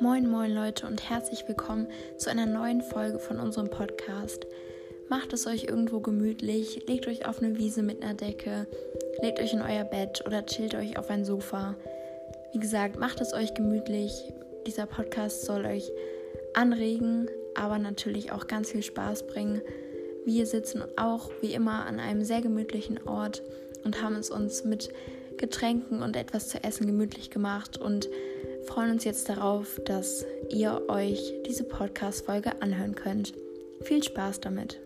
Moin, moin Leute und herzlich willkommen zu einer neuen Folge von unserem Podcast. Macht es euch irgendwo gemütlich, legt euch auf eine Wiese mit einer Decke, legt euch in euer Bett oder chillt euch auf ein Sofa. Wie gesagt, macht es euch gemütlich. Dieser Podcast soll euch anregen, aber natürlich auch ganz viel Spaß bringen. Wir sitzen auch wie immer an einem sehr gemütlichen Ort und haben es uns mit Getränken und etwas zu essen gemütlich gemacht und freuen uns jetzt darauf, dass ihr euch diese Podcast-Folge anhören könnt. Viel Spaß damit!